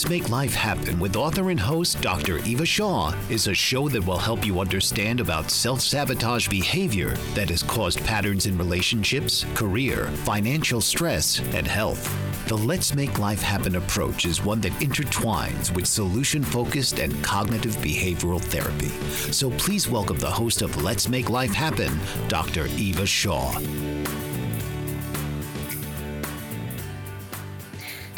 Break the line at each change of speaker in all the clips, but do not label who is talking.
Let's Make Life Happen with author and host Dr. Eva Shaw is a show that will help you understand about self sabotage behavior that has caused patterns in relationships, career, financial stress, and health. The Let's Make Life Happen approach is one that intertwines with solution focused and cognitive behavioral therapy. So please welcome the host of Let's Make Life Happen, Dr. Eva Shaw.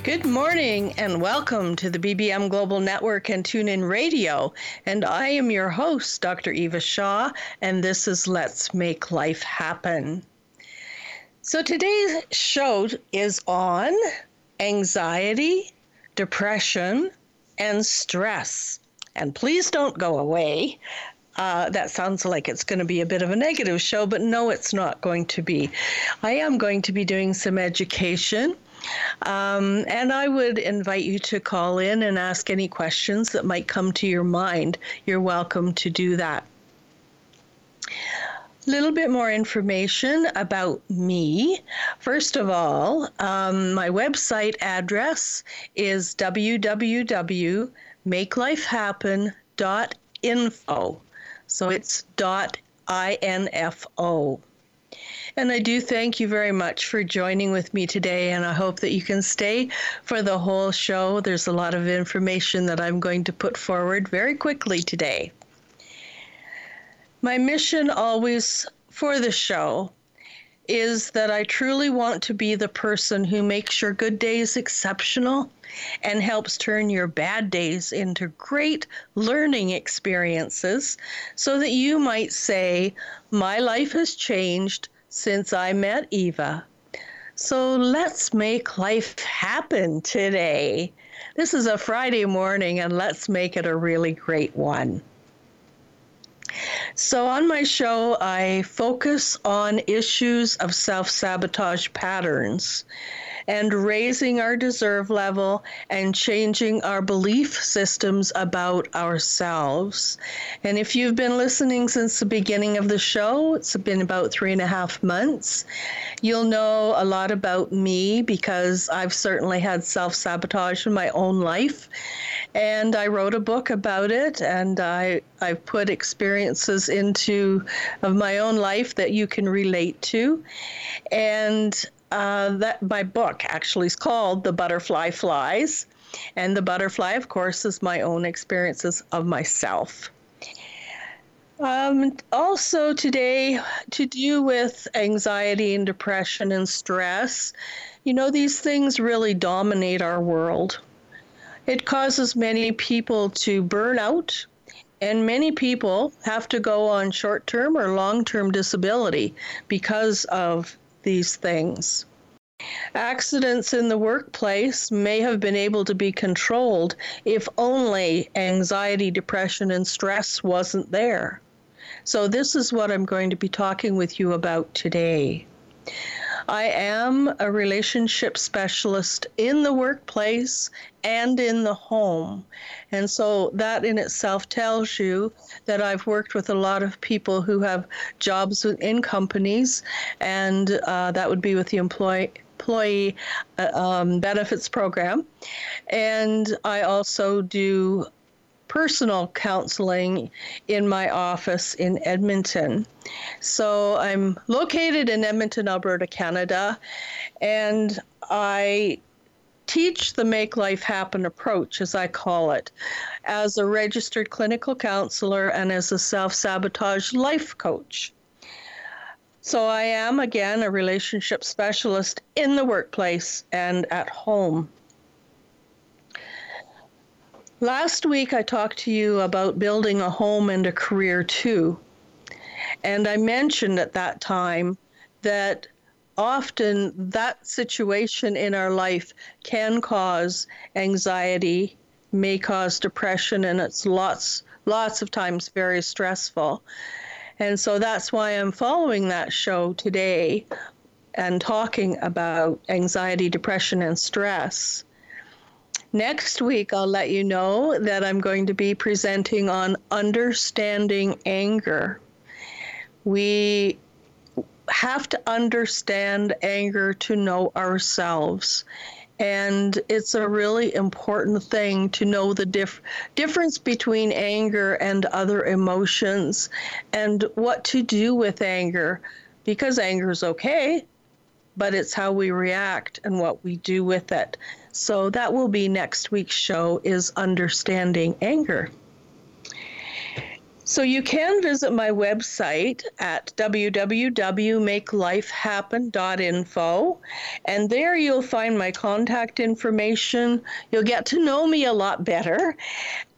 Good morning and welcome to the BBM Global Network and TuneIn Radio. And I am your host, Dr. Eva Shaw, and this is Let's Make Life Happen. So today's show is on anxiety, depression, and stress. And please don't go away. Uh, that sounds like it's going to be a bit of a negative show, but no, it's not going to be. I am going to be doing some education um, and I would invite you to call in and ask any questions that might come to your mind. You're welcome to do that. A little bit more information about me. First of all, um, my website address is www.makelifehappen.info. So it's info. And I do thank you very much for joining with me today. And I hope that you can stay for the whole show. There's a lot of information that I'm going to put forward very quickly today. My mission always for the show is that I truly want to be the person who makes your good days exceptional and helps turn your bad days into great learning experiences so that you might say, My life has changed since I met Eva. So let's make life happen today. This is a Friday morning, and let's make it a really great one. So, on my show, I focus on issues of self sabotage patterns and raising our deserve level and changing our belief systems about ourselves. And if you've been listening since the beginning of the show, it's been about three and a half months, you'll know a lot about me because I've certainly had self sabotage in my own life. And I wrote a book about it, and I, I've put experiences into of my own life that you can relate to. And uh, that my book actually is called The Butterfly Flies. And the butterfly, of course, is my own experiences of myself. Um, also, today, to do with anxiety and depression and stress, you know, these things really dominate our world. It causes many people to burn out, and many people have to go on short term or long term disability because of these things. Accidents in the workplace may have been able to be controlled if only anxiety, depression, and stress wasn't there. So, this is what I'm going to be talking with you about today. I am a relationship specialist in the workplace and in the home. And so that in itself tells you that I've worked with a lot of people who have jobs in companies, and uh, that would be with the employee employee uh, um, benefits program. And I also do personal counseling in my office in Edmonton. So I'm located in Edmonton, Alberta, Canada, and I teach the Make Life Happen approach, as I call it, as a registered clinical counselor and as a self sabotage life coach. So I am, again, a relationship specialist in the workplace and at home. Last week, I talked to you about building a home and a career too. And I mentioned at that time that often that situation in our life can cause anxiety, may cause depression, and it's lots, lots of times very stressful. And so that's why I'm following that show today and talking about anxiety, depression, and stress. Next week, I'll let you know that I'm going to be presenting on understanding anger. We have to understand anger to know ourselves. And it's a really important thing to know the dif- difference between anger and other emotions and what to do with anger. Because anger is okay, but it's how we react and what we do with it. So that will be next week's show is understanding anger. So you can visit my website at www.makelifehappen.info, and there you'll find my contact information. You'll get to know me a lot better.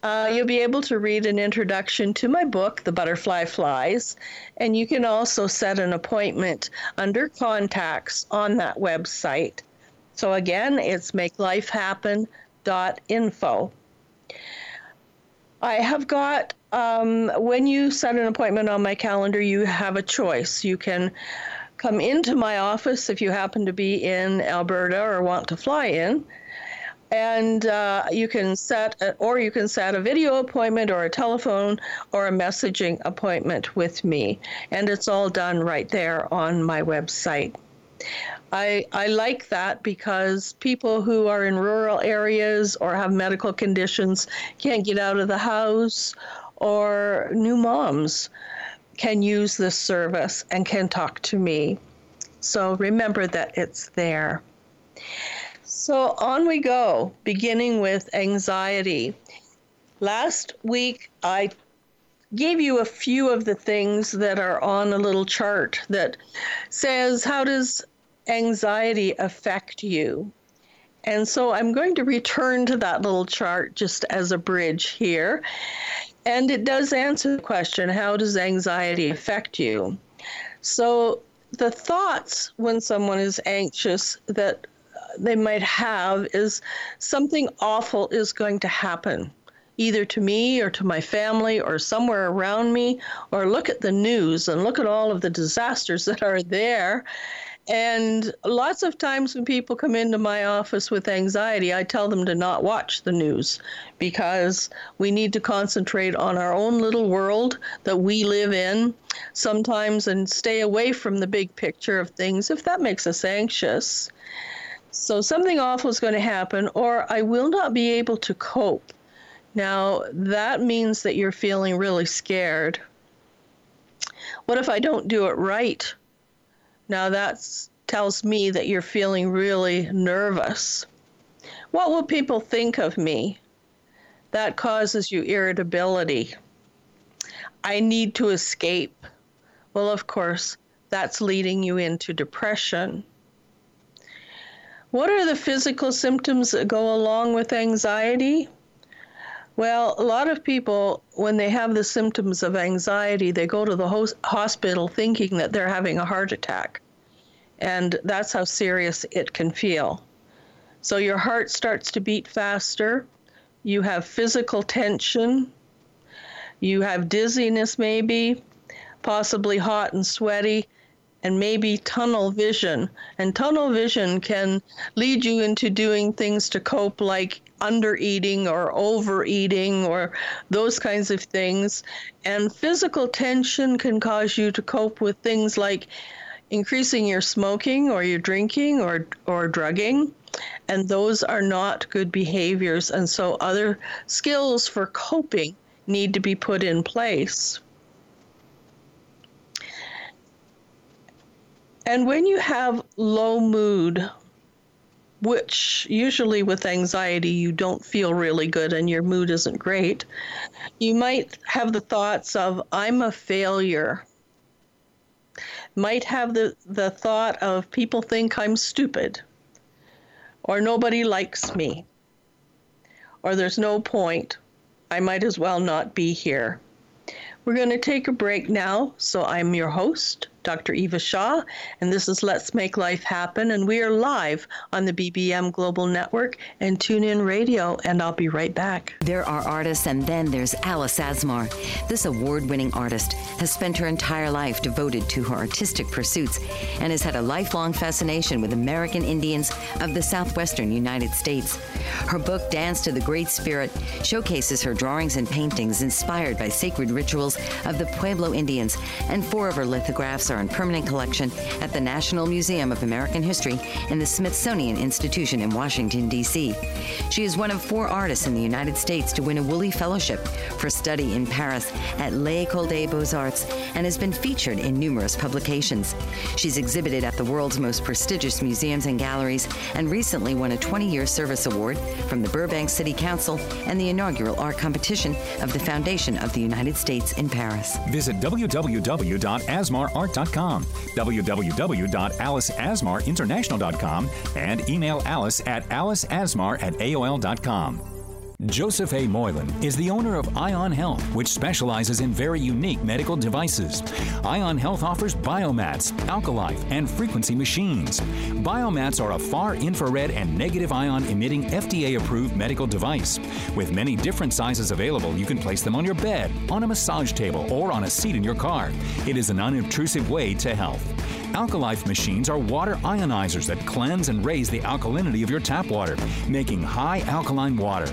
Uh, you'll be able to read an introduction to my book, The Butterfly Flies, and you can also set an appointment under contacts on that website. So again, it's makelifehappen.info. I have got, um, when you set an appointment on my calendar, you have a choice. You can come into my office if you happen to be in Alberta or want to fly in. And uh, you can set, a, or you can set a video appointment or a telephone or a messaging appointment with me. And it's all done right there on my website. I, I like that because people who are in rural areas or have medical conditions can't get out of the house, or new moms can use this service and can talk to me. So remember that it's there. So on we go, beginning with anxiety. Last week, I gave you a few of the things that are on a little chart that says how does anxiety affect you? And so I'm going to return to that little chart just as a bridge here. And it does answer the question how does anxiety affect you? So, the thoughts when someone is anxious that they might have is something awful is going to happen, either to me or to my family or somewhere around me, or look at the news and look at all of the disasters that are there. And lots of times when people come into my office with anxiety, I tell them to not watch the news because we need to concentrate on our own little world that we live in sometimes and stay away from the big picture of things if that makes us anxious. So something awful is going to happen, or I will not be able to cope. Now, that means that you're feeling really scared. What if I don't do it right? Now that tells me that you're feeling really nervous. What will people think of me? That causes you irritability. I need to escape. Well, of course, that's leading you into depression. What are the physical symptoms that go along with anxiety? Well, a lot of people, when they have the symptoms of anxiety, they go to the hospital thinking that they're having a heart attack. And that's how serious it can feel. So your heart starts to beat faster. You have physical tension. You have dizziness, maybe, possibly hot and sweaty. and maybe tunnel vision. And tunnel vision can lead you into doing things to cope, like under eating or overeating or those kinds of things. And physical tension can cause you to cope with things like increasing your smoking or your drinking or, or drugging. And those are not good behaviors. And so other skills for coping need to be put in place. And when you have low mood, which usually with anxiety you don't feel really good and your mood isn't great, you might have the thoughts of, I'm a failure. Might have the, the thought of, people think I'm stupid, or nobody likes me, or there's no point. I might as well not be here. We're going to take a break now. So I'm your host, Dr. Eva Shaw, and this is Let's Make Life Happen. And we are live on the BBM Global Network and TuneIn Radio. And I'll be right back.
There are artists, and then there's Alice Asmar. This award winning artist has spent her entire life devoted to her artistic pursuits and has had a lifelong fascination with American Indians of the southwestern United States. Her book, Dance to the Great Spirit, showcases her drawings and paintings inspired by sacred rituals of the Pueblo Indians, and four of her lithographs are in permanent collection at the National Museum of American History and the Smithsonian Institution in Washington, D.C. She is one of four artists in the United States to win a Woolley Fellowship for study in Paris at L'École des Beaux-Arts and has been featured in numerous publications. She's exhibited at the world's most prestigious museums and galleries and recently won a 20 year service award from the Burbank City Council and the inaugural art competition of the Foundation of the United States in Paris.
Visit www.asmarart.com www.aliceasmarinternational.com, www.aliceasmarinternational.com, and email alice at aliceasmar at aol.com. Joseph A. Moylan is the owner of Ion Health, which specializes in very unique medical devices. Ion Health offers biomats, alkalife, and frequency machines. Biomats are a far infrared and negative ion emitting FDA approved medical device. With many different sizes available, you can place them on your bed, on a massage table, or on a seat in your car. It is an unobtrusive way to health. Alkalife machines are water ionizers that cleanse and raise the alkalinity of your tap water, making high alkaline water.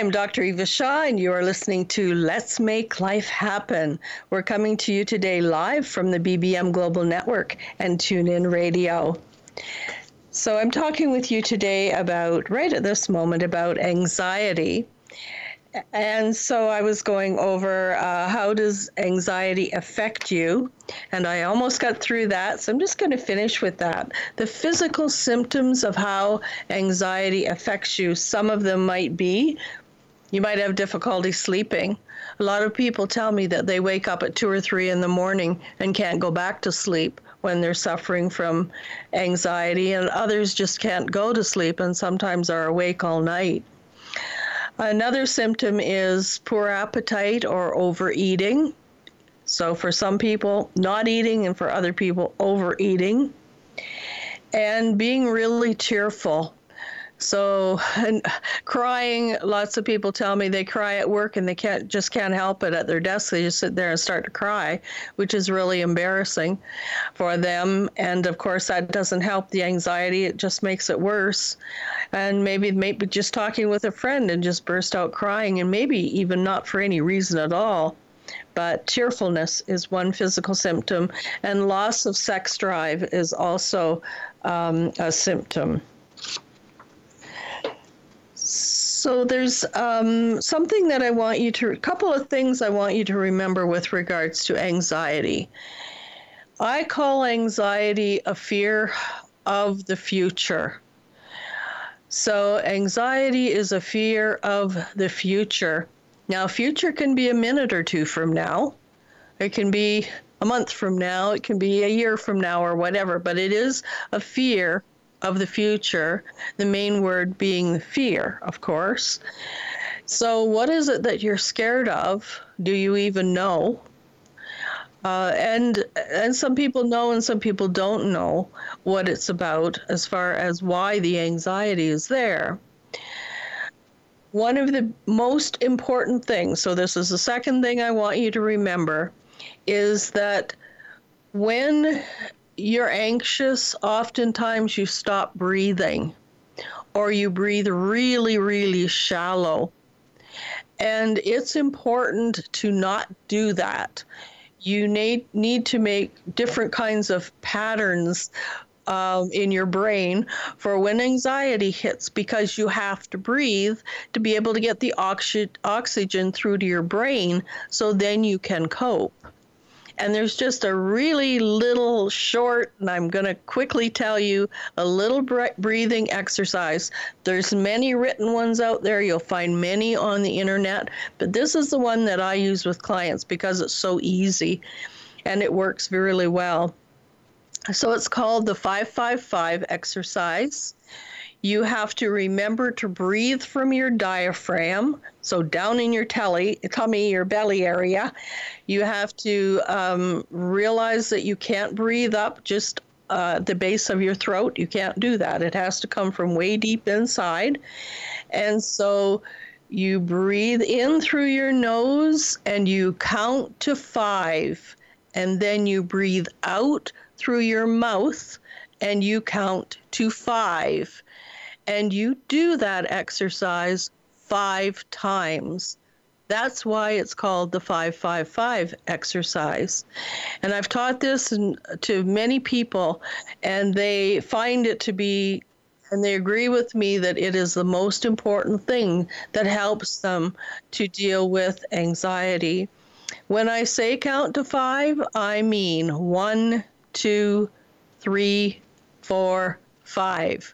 I'm Dr. Eva Shaw, and you are listening to Let's Make Life Happen. We're coming to you today live from the BBM Global Network and TuneIn Radio. So, I'm talking with you today about, right at this moment, about anxiety and so I was going over uh, how does anxiety affect you, and I almost got through that. So I'm just going to finish with that. The physical symptoms of how anxiety affects you. Some of them might be you might have difficulty sleeping. A lot of people tell me that they wake up at two or three in the morning and can't go back to sleep when they're suffering from anxiety, and others just can't go to sleep and sometimes are awake all night. Another symptom is poor appetite or overeating. So, for some people, not eating, and for other people, overeating. And being really cheerful. So, and crying, lots of people tell me they cry at work and they can't just can't help it at their desk. They just sit there and start to cry, which is really embarrassing for them. And of course, that doesn't help the anxiety, it just makes it worse. And maybe maybe just talking with a friend and just burst out crying and maybe even not for any reason at all but tearfulness is one physical symptom, and loss of sex drive is also um, a symptom. So there's um, something that I want you to, a couple of things I want you to remember with regards to anxiety. I call anxiety a fear of the future. So anxiety is a fear of the future. Now, future can be a minute or two from now. It can be a month from now, it can be a year from now, or whatever, but it is a fear of the future, the main word being the fear, of course. So, what is it that you're scared of? Do you even know? Uh, and and some people know and some people don't know what it's about as far as why the anxiety is there. One of the most important things, so this is the second thing I want you to remember, is that when you're anxious, oftentimes you stop breathing or you breathe really, really shallow. And it's important to not do that. You need, need to make different kinds of patterns um, in your brain for when anxiety hits because you have to breathe to be able to get the oxy- oxygen through to your brain so then you can cope. And there's just a really little short, and I'm going to quickly tell you a little breathing exercise. There's many written ones out there. You'll find many on the internet, but this is the one that I use with clients because it's so easy and it works really well. So it's called the 555 exercise. You have to remember to breathe from your diaphragm, so down in your telly, tummy, your belly area. You have to um, realize that you can't breathe up just uh, the base of your throat. You can't do that. It has to come from way deep inside. And so you breathe in through your nose and you count to five. And then you breathe out through your mouth and you count to five and you do that exercise five times. That's why it's called the 555 exercise. And I've taught this to many people, and they find it to be, and they agree with me that it is the most important thing that helps them to deal with anxiety. When I say count to five, I mean one, two, three, four, five.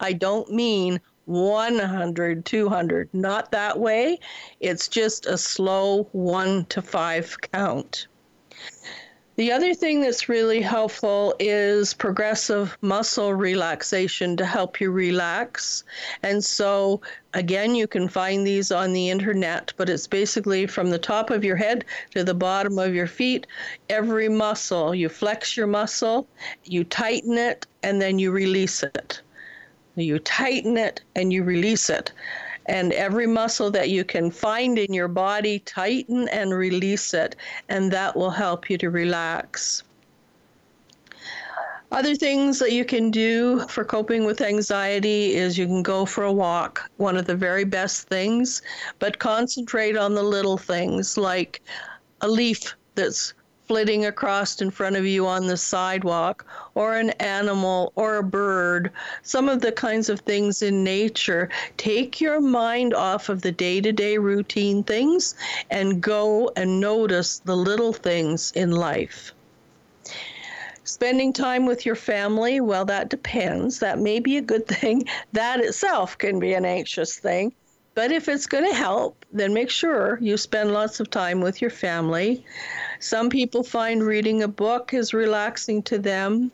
I don't mean 100, 200, not that way. It's just a slow one to five count. The other thing that's really helpful is progressive muscle relaxation to help you relax. And so, again, you can find these on the internet, but it's basically from the top of your head to the bottom of your feet. Every muscle, you flex your muscle, you tighten it, and then you release it. You tighten it and you release it. And every muscle that you can find in your body, tighten and release it. And that will help you to relax. Other things that you can do for coping with anxiety is you can go for a walk, one of the very best things, but concentrate on the little things like a leaf that's flitting across in front of you on the sidewalk, or an animal, or a bird, some of the kinds of things in nature. Take your mind off of the day to day routine things and go and notice the little things in life. Spending time with your family, well, that depends. That may be a good thing. That itself can be an anxious thing. But if it's going to help, then make sure you spend lots of time with your family. Some people find reading a book is relaxing to them.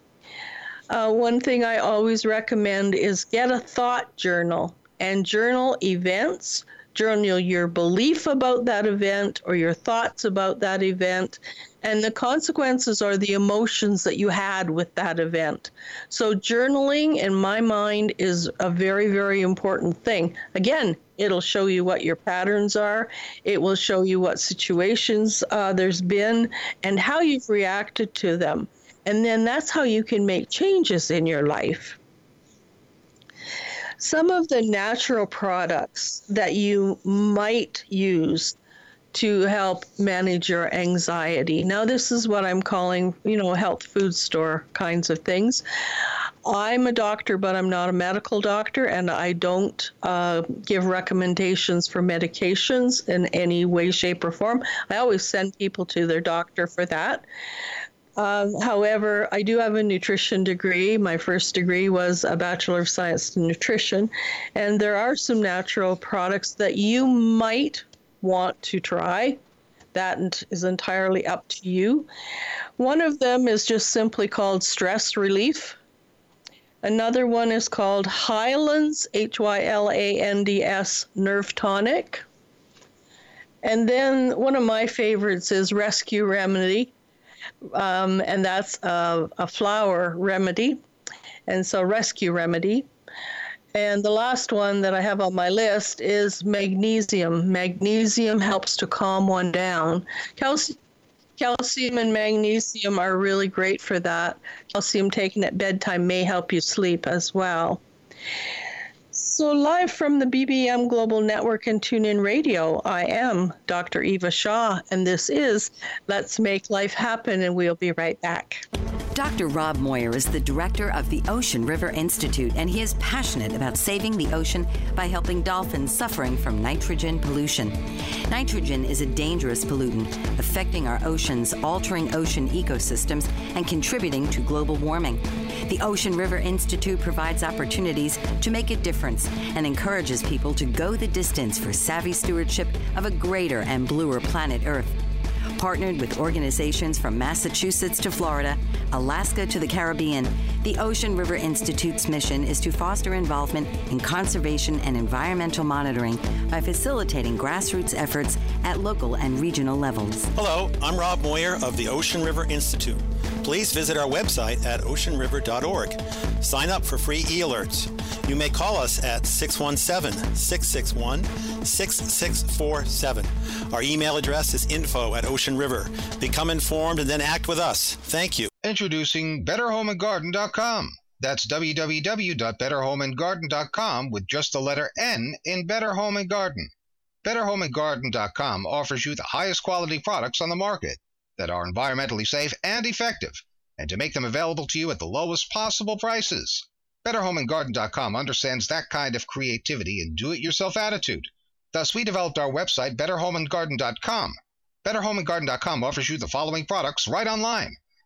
Uh, one thing I always recommend is get a thought journal and journal events journal your belief about that event or your thoughts about that event. And the consequences are the emotions that you had with that event. So, journaling, in my mind, is a very, very important thing. Again, it'll show you what your patterns are, it will show you what situations uh, there's been, and how you've reacted to them. And then that's how you can make changes in your life some of the natural products that you might use to help manage your anxiety. Now, this is what I'm calling, you know, health food store kinds of things. I'm a doctor, but I'm not a medical doctor, and I don't uh, give recommendations for medications in any way, shape, or form. I always send people to their doctor for that. Um, however, I do have a nutrition degree. My first degree was a Bachelor of Science in Nutrition, and there are some natural products that you might want to try. that is entirely up to you. One of them is just simply called stress relief. Another one is called Hylands, H Y L A N D S Nerve Tonic. And then one of my favorites is Rescue Remedy, um, and that's a, a flower remedy. And so, Rescue Remedy. And the last one that I have on my list is magnesium. Magnesium helps to calm one down. Calcium, calcium and magnesium are really great for that. Calcium taken at bedtime may help you sleep as well. So, live from the BBM Global Network and TuneIn Radio, I am Dr. Eva Shaw, and this is Let's Make Life Happen, and we'll be right back.
Dr. Rob Moir is the director of the Ocean River Institute, and he is passionate about saving the ocean by helping dolphins suffering from nitrogen pollution. Nitrogen is a dangerous pollutant affecting our oceans, altering ocean ecosystems, and contributing to global warming. The Ocean River Institute provides opportunities to make a difference and encourages people to go the distance for savvy stewardship of a greater and bluer planet Earth partnered with organizations from Massachusetts to Florida, Alaska to the Caribbean, the Ocean River Institute's mission is to foster involvement in conservation and environmental monitoring by facilitating grassroots efforts at local and regional levels.
Hello, I'm Rob Moir of the Ocean River Institute. Please visit our website at oceanriver.org. Sign up for free e alerts. You may call us at 617 661 6647. Our email address is info at Ocean River. Become informed and then act with us. Thank you.
Introducing BetterHomeAndGarden.com. That's www.betterhomeandgarden.com with just the letter N in Better Home and Garden. BetterHomeAndGarden.com offers you the highest quality products on the market that are environmentally safe and effective, and to make them available to you at the lowest possible prices. BetterHomeAndGarden.com understands that kind of creativity and do it yourself attitude. Thus, we developed our website, BetterHomeAndGarden.com. BetterHomeAndGarden.com offers you the following products right online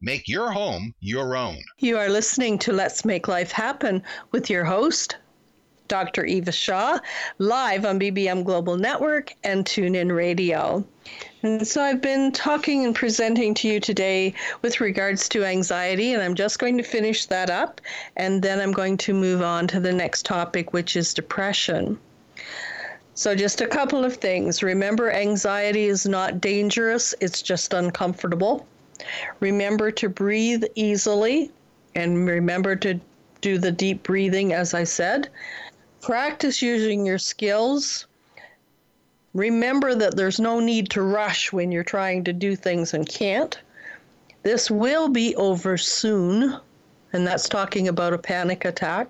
Make your home your own.
You are listening to Let's Make Life Happen with your host, Dr. Eva Shaw, live on BBM Global Network and TuneIn Radio. And so I've been talking and presenting to you today with regards to anxiety, and I'm just going to finish that up, and then I'm going to move on to the next topic, which is depression. So, just a couple of things. Remember, anxiety is not dangerous, it's just uncomfortable. Remember to breathe easily and remember to do the deep breathing, as I said. Practice using your skills. Remember that there's no need to rush when you're trying to do things and can't. This will be over soon, and that's talking about a panic attack.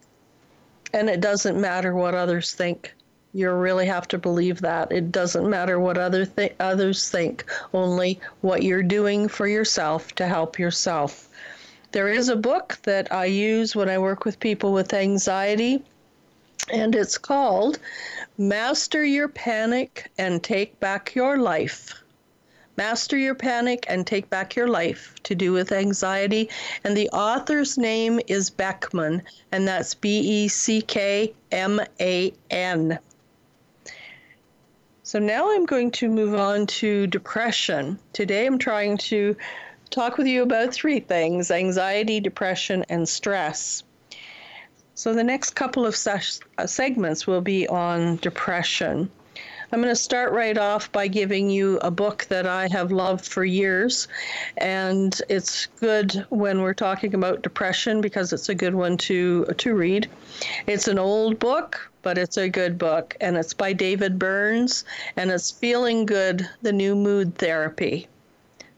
And it doesn't matter what others think. You really have to believe that. It doesn't matter what other th- others think, only what you're doing for yourself to help yourself. There is a book that I use when I work with people with anxiety, and it's called Master Your Panic and Take Back Your Life. Master Your Panic and Take Back Your Life to do with anxiety. And the author's name is Beckman, and that's B E C K M A N. So now I'm going to move on to depression. Today I'm trying to talk with you about three things anxiety, depression, and stress. So the next couple of ses- uh, segments will be on depression. I'm going to start right off by giving you a book that I have loved for years. And it's good when we're talking about depression because it's a good one to, to read. It's an old book, but it's a good book. And it's by David Burns. And it's Feeling Good The New Mood Therapy.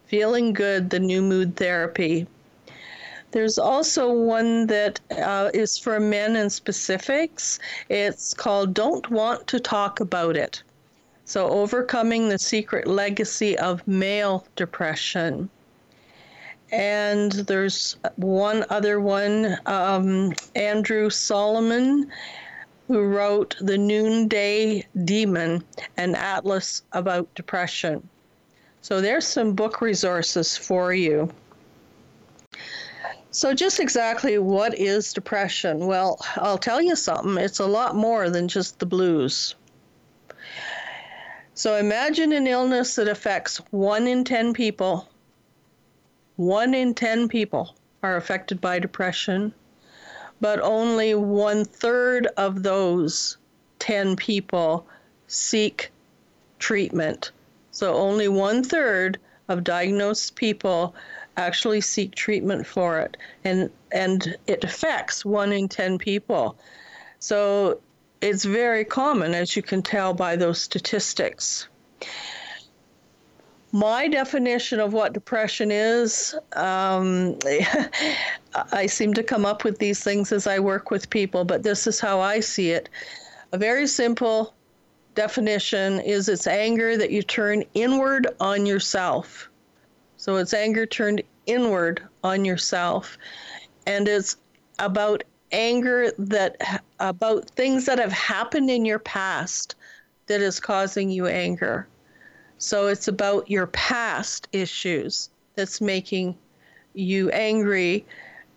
Feeling Good The New Mood Therapy there's also one that uh, is for men and specifics. It's called Don't Want to Talk About It. So, overcoming the secret legacy of male depression. and there's one other one, um, Andrew Solomon, who wrote The Noonday Demon, an atlas about depression. So there's some book resources for you. So, just exactly what is depression? Well, I'll tell you something. It's a lot more than just the blues. So, imagine an illness that affects one in 10 people. One in 10 people are affected by depression, but only one third of those 10 people seek treatment. So, only one third of diagnosed people actually seek treatment for it and and it affects one in 10 people so it's very common as you can tell by those statistics my definition of what depression is um, i seem to come up with these things as i work with people but this is how i see it a very simple definition is it's anger that you turn inward on yourself so it's anger turned inward on yourself. And it's about anger that about things that have happened in your past that is causing you anger. So it's about your past issues that's making you angry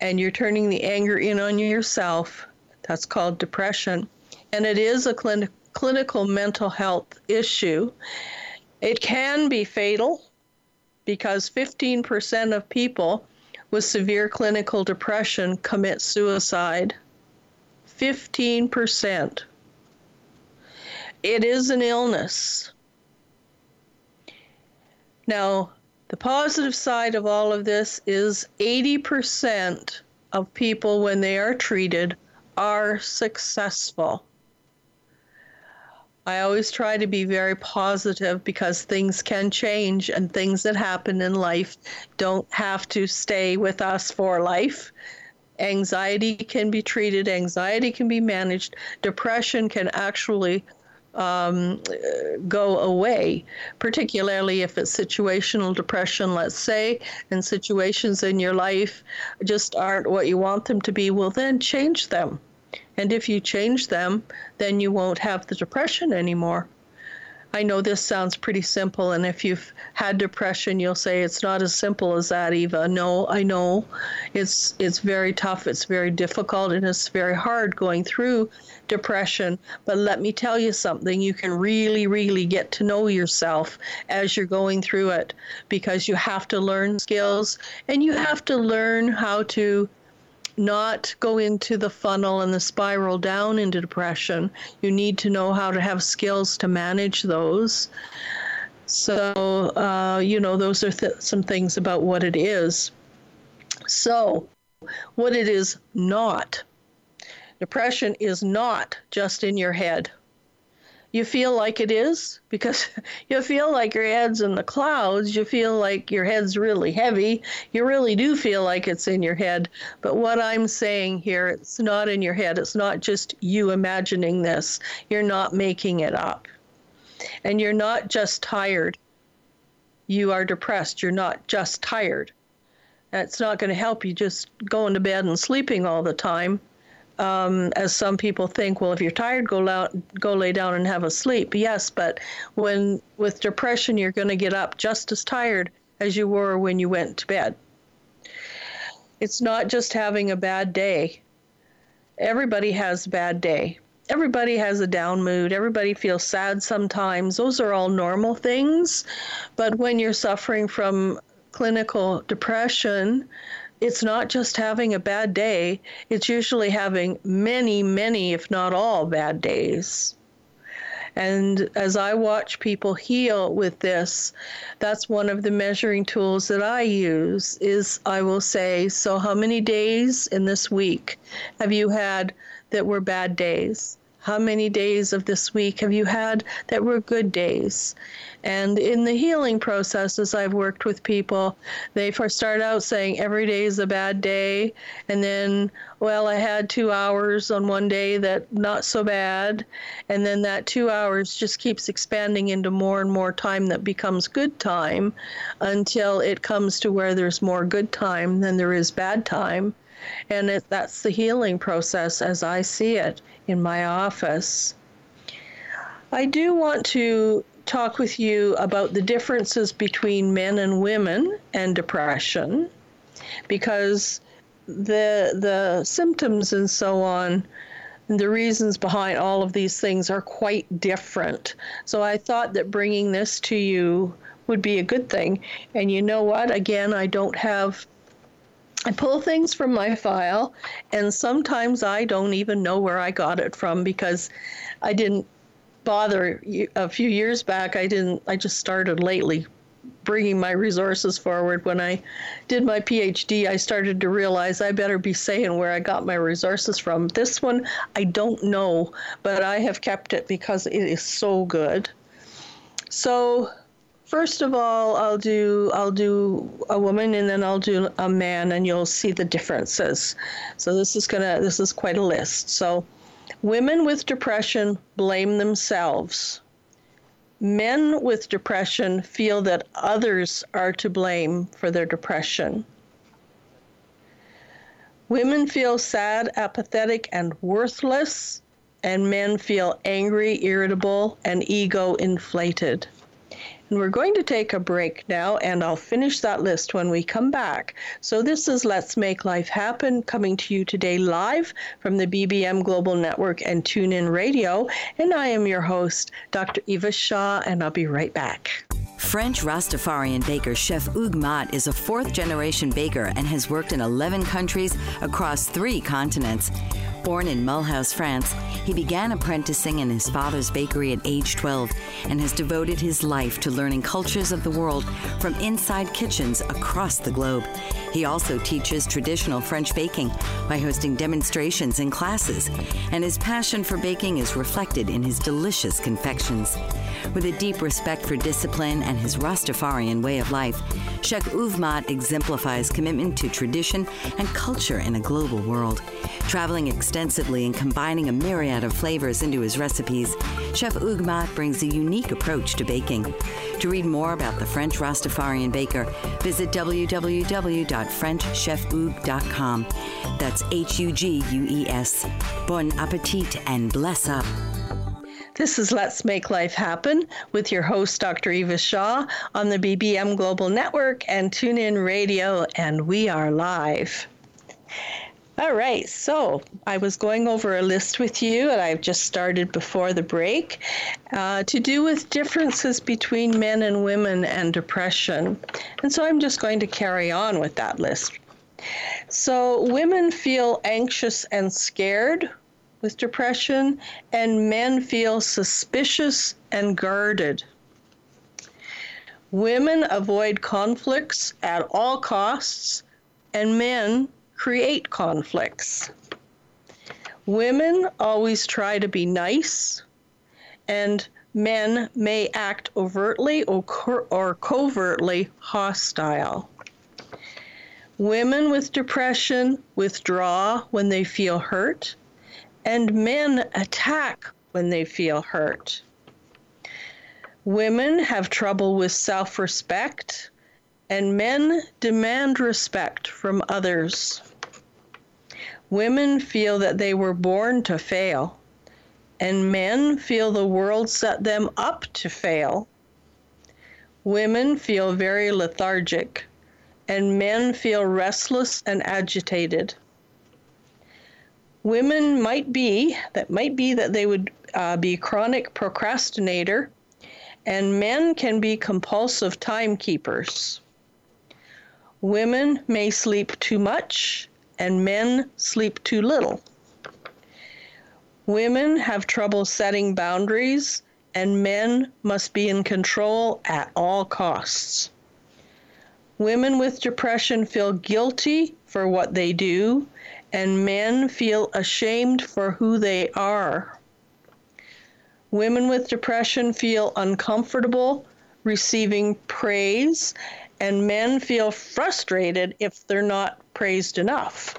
and you're turning the anger in on yourself. That's called depression. And it is a clin- clinical mental health issue. It can be fatal because 15% of people with severe clinical depression commit suicide. 15%. It is an illness. Now, the positive side of all of this is 80% of people, when they are treated, are successful. I always try to be very positive because things can change and things that happen in life don't have to stay with us for life. Anxiety can be treated, anxiety can be managed, depression can actually um, go away, particularly if it's situational depression, let's say, and situations in your life just aren't what you want them to be, well, then change them. And if you change them, then you won't have the depression anymore. I know this sounds pretty simple, and if you've had depression, you'll say it's not as simple as that, Eva. No, I know it's it's very tough, it's very difficult, and it's very hard going through depression. But let me tell you something: you can really, really get to know yourself as you're going through it, because you have to learn skills and you have to learn how to not go into the funnel and the spiral down into depression. You need to know how to have skills to manage those. So, uh, you know, those are th- some things about what it is. So, what it is not. Depression is not just in your head you feel like it is because you feel like your head's in the clouds. You feel like your head's really heavy. You really do feel like it's in your head. But what I'm saying here, it's not in your head. It's not just you imagining this. You're not making it up. And you're not just tired. You are depressed. You're not just tired. That's not going to help you just going to bed and sleeping all the time um, as some people think, well, if you're tired, go out, go lay down and have a sleep. Yes, but when with depression, you're going to get up just as tired as you were when you went to bed. It's not just having a bad day. Everybody has a bad day. Everybody has a down mood. Everybody feels sad sometimes. Those are all normal things. But when you're suffering from clinical depression, it's not just having a bad day, it's usually having many, many, if not all, bad days. And as I watch people heal with this, that's one of the measuring tools that I use is I will say, so how many days in this week have you had that were bad days? How many days of this week have you had that were good days? And in the healing processes, I've worked with people, they first start out saying every day is a bad day. And then, well, I had two hours on one day that not so bad. And then that two hours just keeps expanding into more and more time that becomes good time until it comes to where there's more good time than there is bad time. And it, that's the healing process as I see it in my office. I do want to talk with you about the differences between men and women and depression because the the symptoms and so on the reasons behind all of these things are quite different. So I thought that bringing this to you would be a good thing. And you know what? Again, I don't have I pull things from my file, and sometimes I don't even know where I got it from because I didn't bother a few years back. I didn't. I just started lately bringing my resources forward. When I did my PhD, I started to realize I better be saying where I got my resources from. This one I don't know, but I have kept it because it is so good. So first of all i'll do i'll do a woman and then i'll do a man and you'll see the differences so this is gonna this is quite a list so Women with depression blame themselves. Men with depression feel that others are to blame for their depression. Women feel sad, apathetic, and worthless, and men feel angry, irritable, and ego inflated. We're going to take a break now, and I'll finish that list when we come back. So, this is Let's Make Life Happen coming to you today live from the BBM Global Network and TuneIn Radio. And I am your host, Dr. Eva Shaw, and I'll be right back.
French Rastafarian baker Chef Hugues Mott is a fourth generation baker and has worked in 11 countries across three continents. Born in Mulhouse, France, he began apprenticing in his father's bakery at age 12 and has devoted his life to learning cultures of the world from inside kitchens across the globe. He also teaches traditional French baking by hosting demonstrations and classes, and his passion for baking is reflected in his delicious confections. With a deep respect for discipline and his Rastafarian way of life, Chef Mott exemplifies commitment to tradition and culture in a global world. Traveling extensively in combining a myriad of flavors into his recipes, Chef Hugues brings a unique approach to baking. To read more about the French Rastafarian baker, visit www.frenchchefhugues.com. That's H U G U E S. Bon appetit and bless up.
This is Let's Make Life Happen with your host, Dr. Eva Shaw, on the BBM Global Network and TuneIn Radio, and we are live. All right, so I was going over a list with you, and I've just started before the break uh, to do with differences between men and women and depression. And so I'm just going to carry on with that list. So, women feel anxious and scared with depression, and men feel suspicious and guarded. Women avoid conflicts at all costs, and men create conflicts. Women always try to be nice, and men may act overtly or, co- or covertly hostile. Women with depression withdraw when they feel hurt, and men attack when they feel hurt. Women have trouble with self respect, and men demand respect from others. Women feel that they were born to fail, and men feel the world set them up to fail. Women feel very lethargic, and men feel restless and agitated women might be that might be that they would uh, be chronic procrastinator and men can be compulsive timekeepers women may sleep too much and men sleep too little women have trouble setting boundaries and men must be in control at all costs women with depression feel guilty for what they do and men feel ashamed for who they are. Women with depression feel uncomfortable receiving praise, and men feel frustrated if they're not praised enough.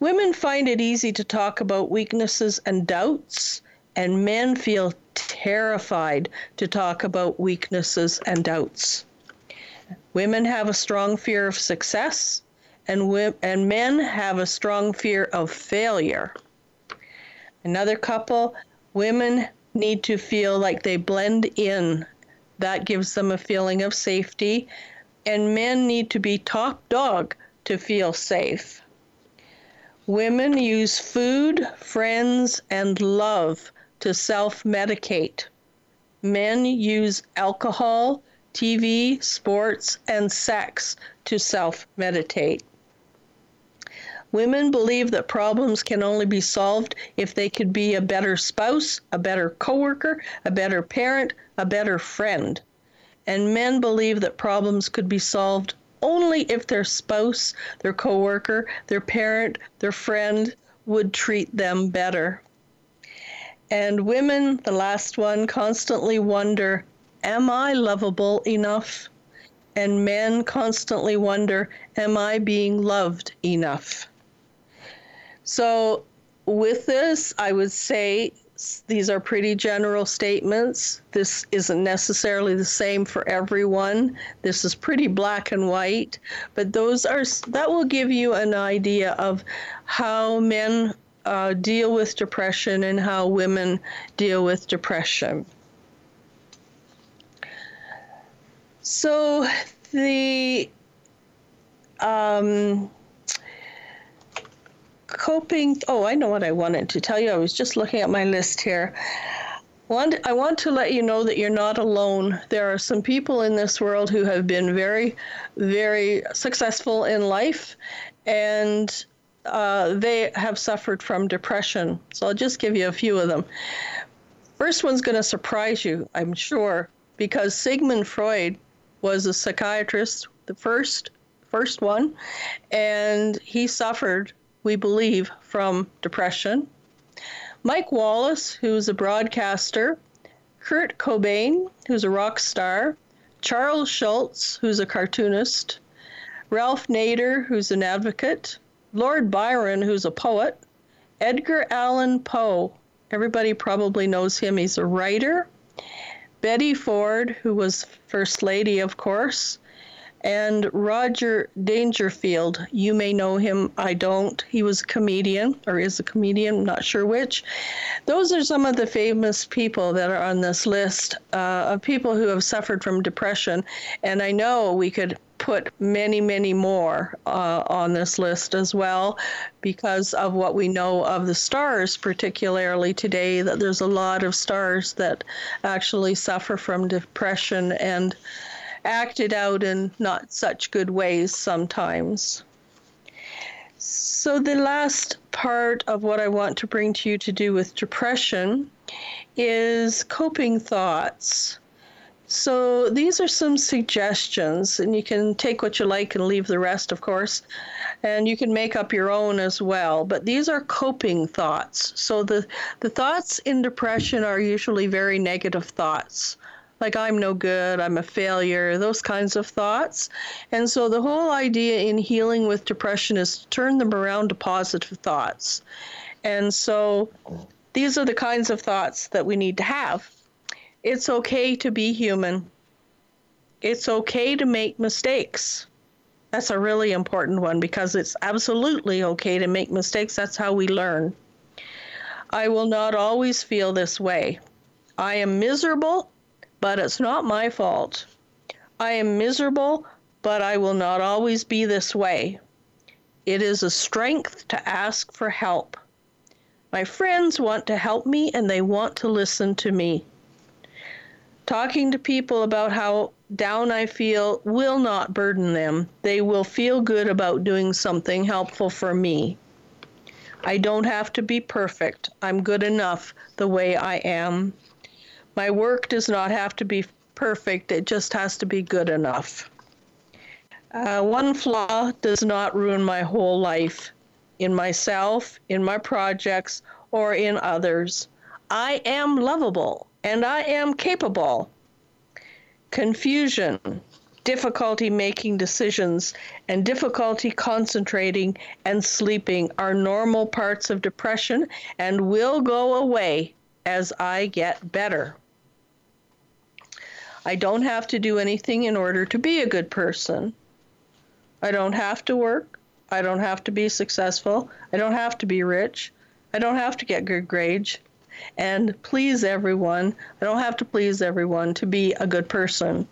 Women find it easy to talk about weaknesses and doubts, and men feel terrified to talk about weaknesses and doubts. Women have a strong fear of success, and, we- and men have a strong fear of failure. Another couple, women need to feel like they blend in. That gives them a feeling of safety. And men need to be top dog to feel safe. Women use food, friends, and love to self medicate. Men use alcohol, TV, sports, and sex to self meditate. Women believe that problems can only be solved if they could be a better spouse, a better coworker, a better parent, a better friend. And men believe that problems could be solved only if their spouse, their coworker, their parent, their friend would treat them better. And women, the last one, constantly wonder, am I lovable enough? And men constantly wonder, am I being loved enough? So, with this, I would say these are pretty general statements. This isn't necessarily the same for everyone. This is pretty black and white, but those are that will give you an idea of how men uh, deal with depression and how women deal with depression. So the um, coping. Oh, I know what I wanted to tell you. I was just looking at my list here. I want to let you know that you're not alone. There are some people in this world who have been very, very successful in life, and uh, they have suffered from depression. So I'll just give you a few of them. First one's going to surprise you, I'm sure, because Sigmund Freud was a psychiatrist, the first first one, and he suffered we believe, from depression. Mike Wallace, who's a broadcaster, Kurt Cobain, who's a rock star, Charles Schulz, who's a cartoonist, Ralph Nader, who's an advocate, Lord Byron, who's a poet, Edgar Allan Poe, everybody probably knows him, he's a writer, Betty Ford, who was First Lady, of course, and Roger Dangerfield. You may know him, I don't. He was a comedian, or is a comedian, not sure which. Those are some of the famous people that are on this list uh, of people who have suffered from depression. And I know we could put many, many more uh, on this list as well because of what we know of the stars, particularly today, that there's a lot of stars that actually suffer from depression and acted out in not such good ways sometimes. So, the last part of what I want to bring to you to do with depression is coping thoughts. So, these are some suggestions, and you can take what you like and leave the rest, of course, and you can make up your own as well. But these are coping thoughts. So, the, the thoughts in depression are usually very negative thoughts like I'm no good, I'm a failure, those kinds of thoughts. And so the whole idea in healing with depression is to turn them around to positive thoughts. And so these are the kinds of thoughts that we need to have. It's okay to be human. It's okay to make mistakes. That's a really important one because it's absolutely okay to make mistakes. That's how we learn. I will not always feel this way. I am miserable but it's not my fault. I am miserable, but I will not always be this way. It is a strength to ask for help. My friends want to help me and they want to listen to me. Talking to people about how down I feel will not burden them. They will feel good about doing something helpful for me. I don't have to be perfect. I'm good enough the way I am. My work does not have to be perfect, it just has to be good enough. Uh, one flaw does not ruin my whole life in myself, in my projects, or in others. I am lovable and I am capable. Confusion, difficulty making decisions, and difficulty concentrating and sleeping are normal parts of depression and will go away as I get better. I don't have to do anything in order to be a good person. I don't have to work. I don't have to be successful. I don't have to be rich. I don't have to get good grades and please everyone. I don't have to please everyone to be a good person.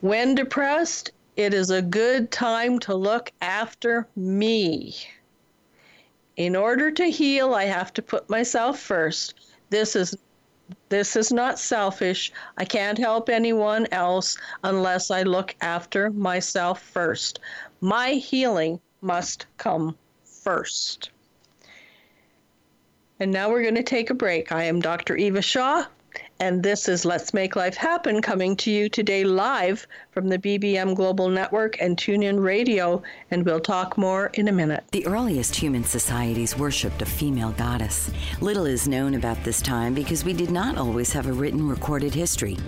When depressed, it is a good time to look after me. In order to heal, I have to put myself first. This is this is not selfish. I can't help anyone else unless I look after myself first. My healing must come first. And now we're going to take a break. I am Dr. Eva Shaw, and this is Let's Make Life Happen coming to you today live from the BBM Global Network and TuneIn Radio, and we'll talk more in a minute.
The earliest human societies worshipped a female goddess. Little is known about this time because we did not always have a written recorded history.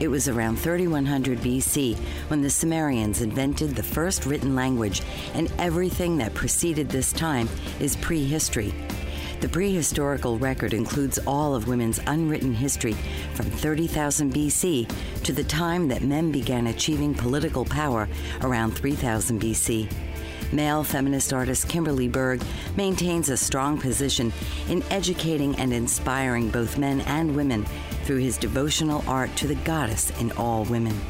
It was around 3100 BC when the Sumerians invented the first written language, and everything that preceded this time is prehistory. The prehistorical record includes all of women's unwritten history from 30,000 BC to the time that men began achieving political power around 3000 BC. Male feminist artist Kimberly Berg maintains a strong position in educating and inspiring both men and women through his devotional art to the goddess in all women.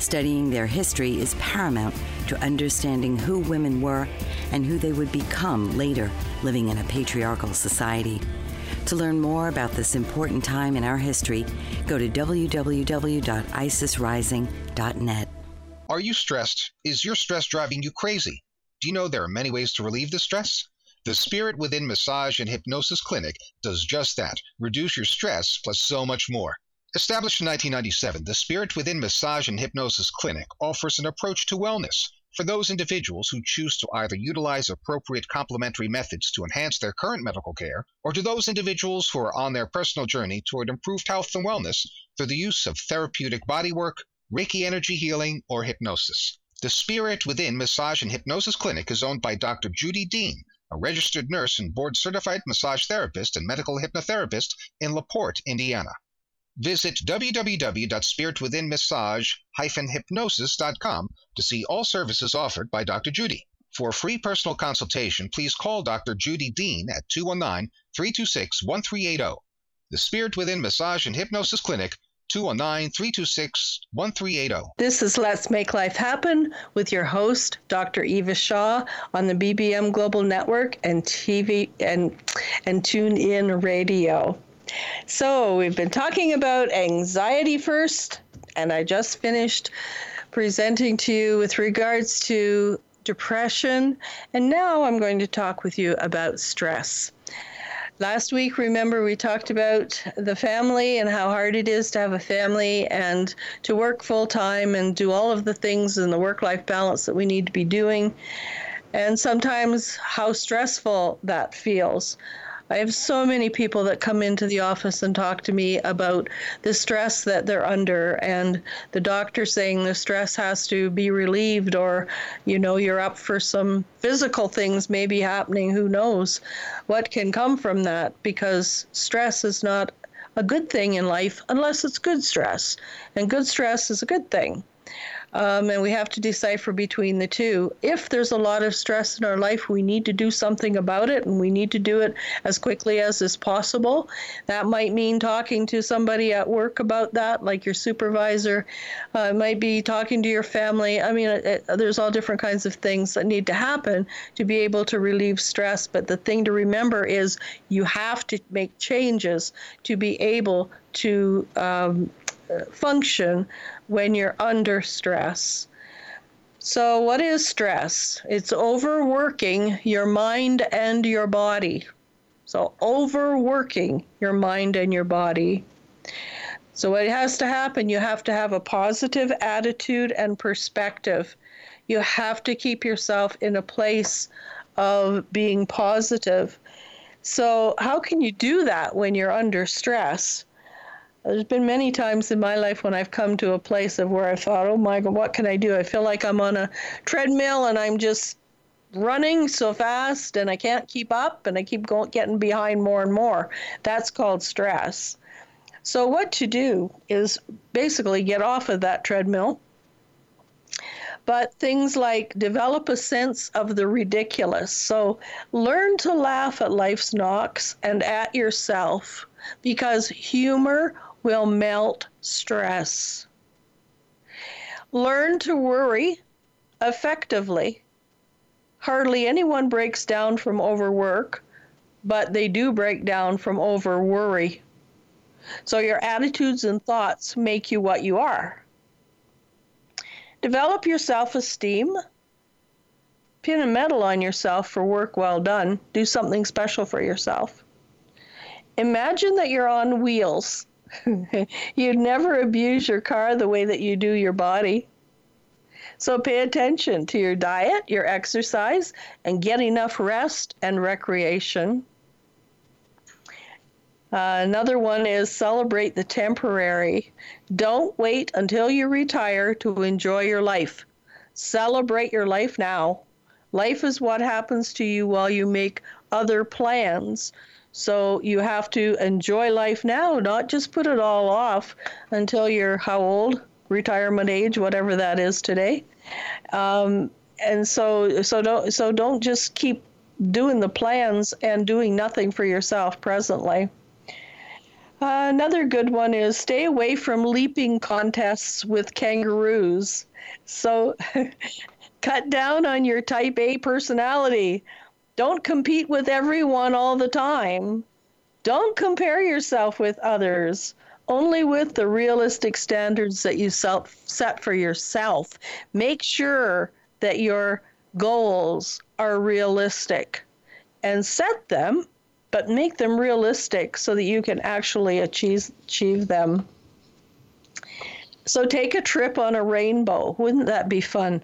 Studying their history is paramount to understanding who women were and who they would become later living in a patriarchal society. To learn more about this important time in our history, go to www.isisrising.net.
Are you stressed? Is your stress driving you crazy? Do you know there are many ways to relieve the stress? The Spirit Within Massage and Hypnosis Clinic does just that reduce your stress plus so much more. Established in 1997, the Spirit Within Massage and Hypnosis Clinic offers an approach to wellness for those individuals who choose to either utilize appropriate complementary methods to enhance their current medical care, or to those individuals who are on their personal journey toward improved health and wellness through the use of therapeutic bodywork, Reiki energy healing, or hypnosis. The Spirit Within Massage and Hypnosis Clinic is owned by Dr. Judy Dean, a registered nurse and board certified massage therapist and medical hypnotherapist in LaPorte, Indiana. Visit www.spiritwithinmassage-hypnosis.com to see all services offered by Dr. Judy. For a free personal consultation, please call Dr. Judy Dean at 219 326 1380. The Spirit Within Massage and Hypnosis Clinic, 219 326 1380.
This is Let's Make Life Happen with your host, Dr. Eva Shaw, on the BBM Global Network and TV and, and Tune In Radio. So, we've been talking about anxiety first, and I just finished presenting to you with regards to depression, and now I'm going to talk with you about stress. Last week, remember, we talked about the family and how hard it is to have a family and to work full time and do all of the things in the work life balance that we need to be doing, and sometimes how stressful that feels. I have so many people that come into the office and talk to me about the stress that they're under, and the doctor saying the stress has to be relieved, or, you know, you're up for some physical things maybe happening. Who knows what can come from that? Because stress is not a good thing in life unless it's good stress, and good stress is a good thing um, and we have to decipher between the two. If there's a lot of stress in our life, we need to do something about it, and we need to do it as quickly as is possible. That might mean talking to somebody at work about that, like your supervisor. Uh, it might be talking to your family. I mean, it, it, there's all different kinds of things that need to happen to be able to relieve stress. But the thing to remember is you have to make changes to be able to um, function when you're under stress. So, what is stress? It's overworking your mind and your body. So, overworking your mind and your body. So, what has to happen? You have to have a positive attitude and perspective. You have to keep yourself in a place of being positive So, how can you do that when you're under stress? There's been many times in my life when I've come to a place of where I thought, "Oh my God, what can I do?" I feel like I'm on a treadmill and I'm just running so fast and I can't keep up and I keep going, getting behind more and more. That's called stress. So, what to do is basically get off of that treadmill. But things like develop a sense of the ridiculous. So, learn to laugh at life's knocks and at yourself because humor will melt stress. Learn to worry effectively. Hardly anyone breaks down from overwork, but they do break down from over worry. So your attitudes and thoughts make you what you are. Develop your self esteem. Pin a medal on yourself for work well done. Do something special for yourself. Imagine that you're on wheels You'd never abuse your car the way that you do your body. So pay attention to your diet, your exercise, and get enough rest and recreation. Uh, another one is celebrate the temporary. Don't wait until you retire to enjoy your life. Celebrate your life now. Life is what happens to you while you make other plans. So you have to enjoy life now, not just put it all off until you're how old, retirement age, whatever that is today. Um, and so so don't so don't just keep doing the plans and doing nothing for yourself presently. Uh, another good one is stay away from leaping contests with kangaroos. So cut down on your type A personality. Don't compete with everyone all the time. Don't compare yourself with others. Only with the realistic standards that you self set for yourself. Make sure that your goals are realistic and set them, but make them realistic so that you can actually achieve, achieve them. So take a trip on a rainbow. Wouldn't that be fun?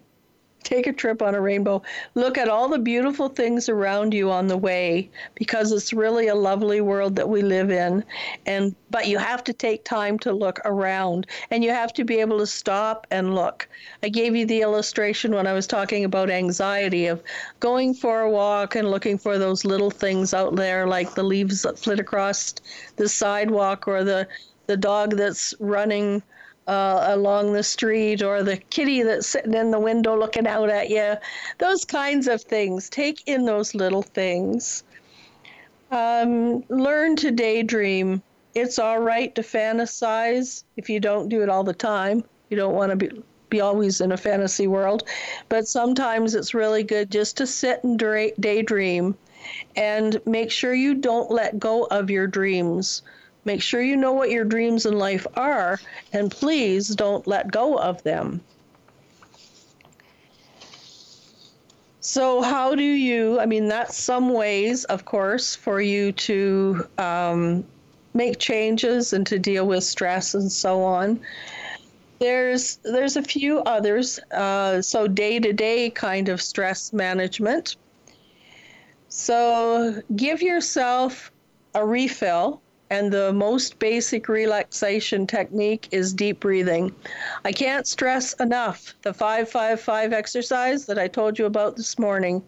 Take a trip on a rainbow. Look at all the beautiful things around you on the way because it's really a lovely world that we live in. And but you have to take time to look around and you have to be able to stop and look. I gave you the illustration when I was talking about anxiety of going for a walk and looking for those little things out there like the leaves that flit across the sidewalk or the the dog that's running uh, along the street or the kitty that's sitting in the window looking out at you. Those kinds of things. Take in those little things. Um, learn to daydream. It's all right to fantasize if you don't do it all the time. You don't want to be be always in a fantasy world, but sometimes it's really good just to sit and daydream and make sure you don't let go of your dreams. Make sure you know what your dreams in life are, and please don't let go of them. So, how do you? I mean, that's some ways, of course, for you to um, make changes and to deal with stress and so on. There's there's a few others. Uh, so, day to day kind of stress management. So, give yourself a refill and the most basic relaxation technique is deep breathing. I can't stress enough the 555 exercise that I told you about this morning.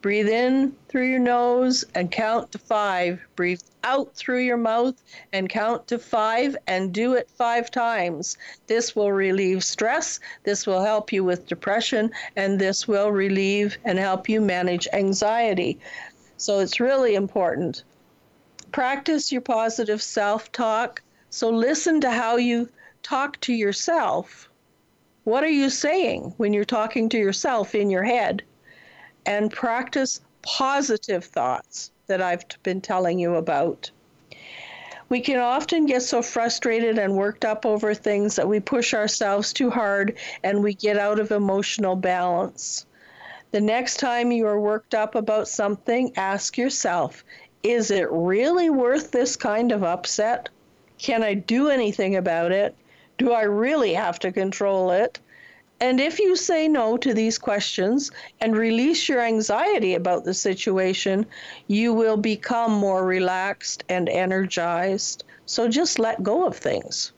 Breathe in through your nose and count to five. Breathe out through your mouth and count to five and do it five times. This will relieve stress, this will help you with depression, and this will relieve and help you manage anxiety. So it's really important practice your positive self talk. So listen to how you talk to yourself. What are you saying when you're talking to yourself in your head? And practice positive thoughts that I've been telling you about. We can often get so frustrated and worked up over things that we push ourselves too hard and we get out of emotional balance. The next time you are worked up about something, ask yourself is it really worth this kind of upset? Can I do anything about it? Do I really have to control it? And if you say no to these questions and release your anxiety about the situation, you will become more relaxed and energized. So just let go of things.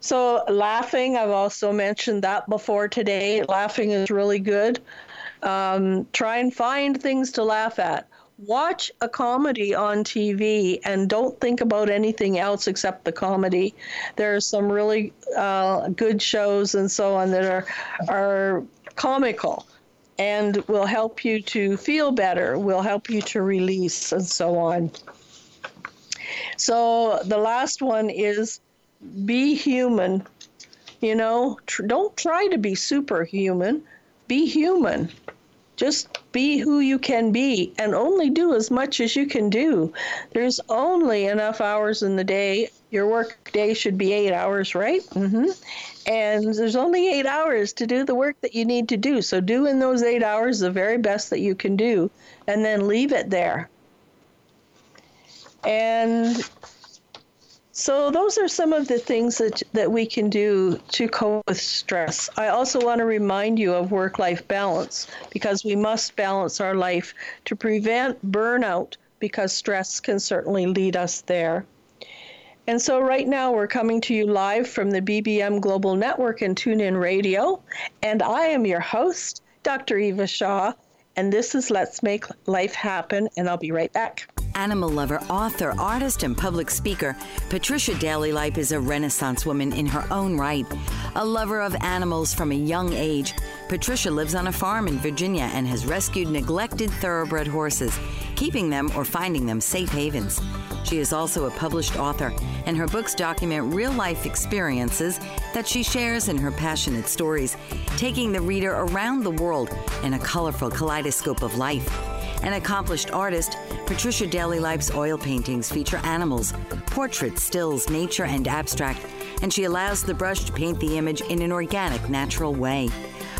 So, laughing, I've also mentioned that before today. Laughing is really good. Um, try and find things to laugh at watch a comedy on TV and don't think about anything else except the comedy. There are some really uh, good shows and so on that are are comical and will help you to feel better, will help you to release and so on. So the last one is be human. You know, tr- don't try to be superhuman. Be human. Just be who you can be and only do as much as you can do. There's only enough hours in the day. Your work day should be eight hours, right? Mm-hmm. And there's only eight hours to do the work that you need to do. So do in those eight hours the very best that you can do and then leave it there. And so those are some of the things that that we can do to cope with stress. I also want to remind you of work-life balance because we must balance our life to prevent burnout because stress can certainly lead us there. And so right now we're coming to you live from the BBM Global Network and TuneIn Radio, and I am your host, Dr. Eva Shaw, and this is Let's Make Life Happen, and I'll be right back.
Animal lover, author, artist, and public speaker, Patricia Daly Lipe is a Renaissance woman in her own right. A lover of animals from a young age, Patricia lives on a farm in Virginia and has rescued neglected thoroughbred horses, keeping them or finding them safe havens. She is also a published author, and her books document real life experiences that she shares in her passionate stories, taking the reader around the world in a colorful kaleidoscope of life. An accomplished artist, Patricia Daly Lipe's oil paintings feature animals, portraits, stills, nature, and abstract, and she allows the brush to paint the image in an organic, natural way.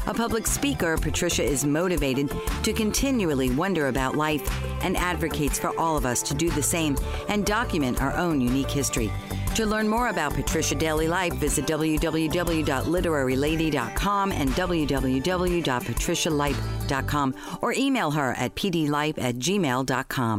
A public speaker, Patricia is motivated to continually wonder about life and advocates for all of us to do the same and document our own unique history. To learn more about Patricia Daly Lipe, visit www.literarylady.com and www.patricialipe.com or email her at pdlipe at gmail.com.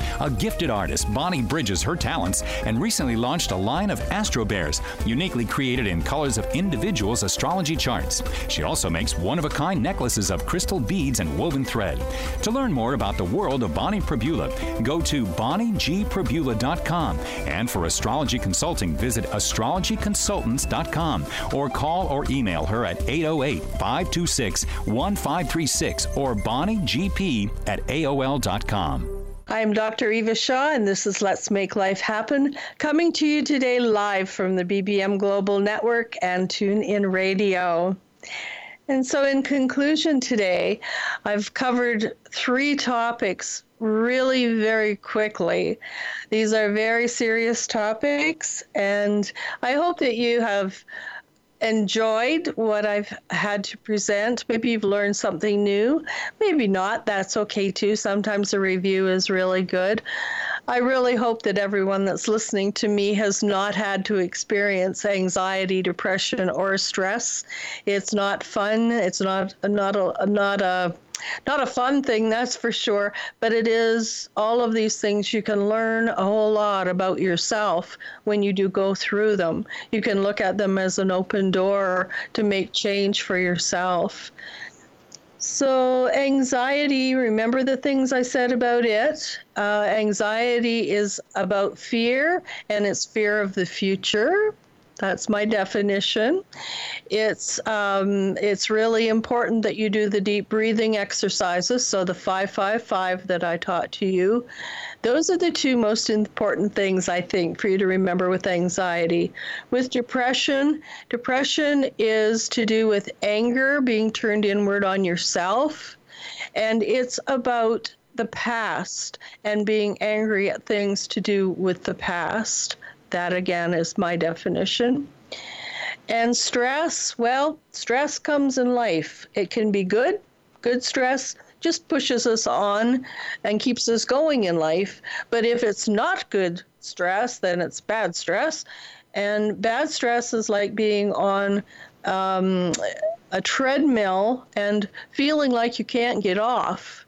A gifted artist, Bonnie bridges her talents and recently launched a line of Astro Bears, uniquely created in colors of individuals' astrology charts. She also makes one of a kind necklaces of crystal beads and woven thread. To learn more about the world of Bonnie Perbula, go to bonniegperbula.com. And for astrology consulting, visit astrologyconsultants.com or call or email her at 808 526 1536 or bonniegp at AOL.com.
I'm Dr. Eva Shaw, and this is Let's Make Life Happen, coming to you today live from the BBM Global Network and TuneIn Radio. And so, in conclusion, today, I've covered three topics really very quickly. These are very serious topics, and I hope that you have enjoyed what I've had to present. Maybe you've learned something new. Maybe not. That's okay too. Sometimes a review is really good. I really hope that everyone that's listening to me has not had to experience anxiety, depression, or stress. It's not fun. It's not not a not a not a fun thing, that's for sure, but it is all of these things you can learn a whole lot about yourself when you do go through them. You can look at them as an open door to make change for yourself. So, anxiety, remember the things I said about it. Uh, anxiety is about fear, and it's fear of the future That's my definition. It's um, it's really important that you do the deep breathing exercises. So the five five five that I taught to you, those are the two most important things I think for you to remember with anxiety. With depression, depression is to do with anger being turned inward on yourself, and it's about the past and being angry at things to do with the past. That again is my definition. And stress, well, stress comes in life. It can be good, good stress just pushes us on and keeps us going in life. But if it's not good stress, then it's bad stress. And bad stress is like being on um, a treadmill and feeling like you can't get off.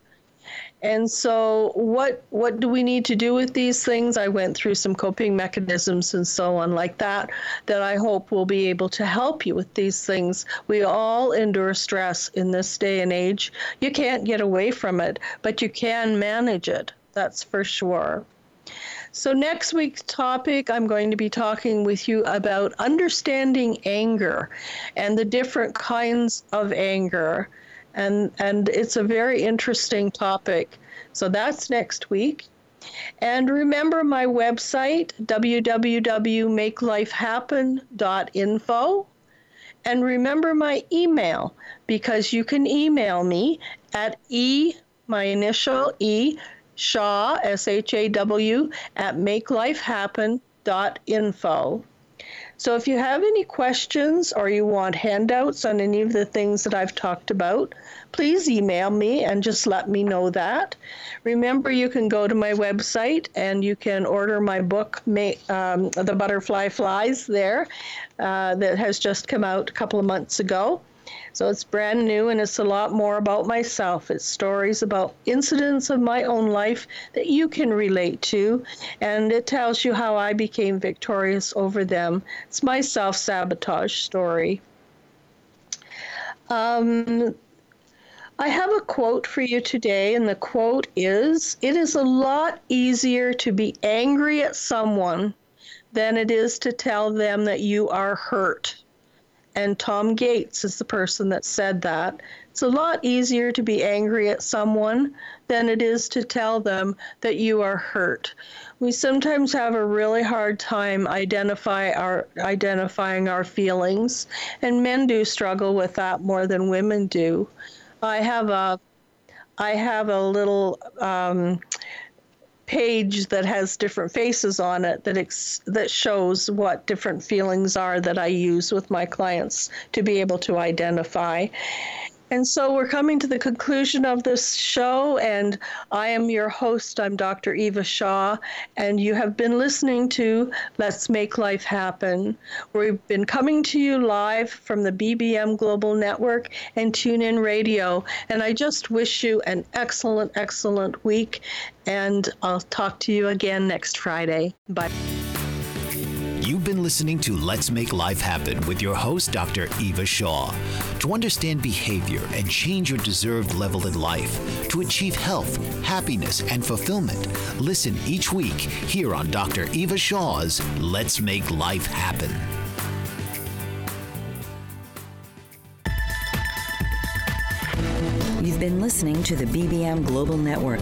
And so, what what do we need to do with these things? I went through some coping mechanisms and so on like that that I hope will be able to help you with these things. We all endure stress in this day and age. You can't get away from it, but you can manage it. That's for sure. So, next week's topic, I'm going to be talking with you about understanding anger and the different kinds of anger and and it's a very interesting topic. So that's next week. And remember my website www.makelifehappen.info and remember my email because you can email me at e my initial e shaw s h a w at makelifehappen.info. So if you have any questions or you want handouts on any of the things that I've talked about, please email me and just let me know that. Remember, you can go to my website and you can order my book, um, The Butterfly Flies, there, uh, that has just come out a couple of months ago. So it's brand new and it's a lot more about myself. It's stories about incidents of my own life that you can relate to, and it tells you how I became victorious over them. It's my self sabotage story. Um, I have a quote for you today, and the quote is It is a lot easier to be angry at someone than it is to tell them that you are hurt. And Tom Gates is the person that said that. It's a lot easier to be angry at someone than it is to tell them that you are hurt. We sometimes have a really hard time identify our identifying our feelings, and men do struggle with that more than women do. I have a I have a little um, page that has different faces on it that ex- that shows what different feelings are that I use with my clients to be able to identify. And so we're coming to the conclusion of this show, and I am your host. I'm Dr. Eva Shaw, and you have been listening to Let's Make Life Happen. We've been coming to you live from the BBM Global Network and TuneIn Radio, and I just wish you an excellent, excellent week, and I'll talk to you again next Friday. Bye.
Listening to Let's Make Life Happen with your host, Dr. Eva Shaw. To understand behavior and change your deserved level in life, to achieve health, happiness, and fulfillment, listen each week here on Dr. Eva Shaw's Let's Make Life Happen.
You've been listening to the BBM Global Network.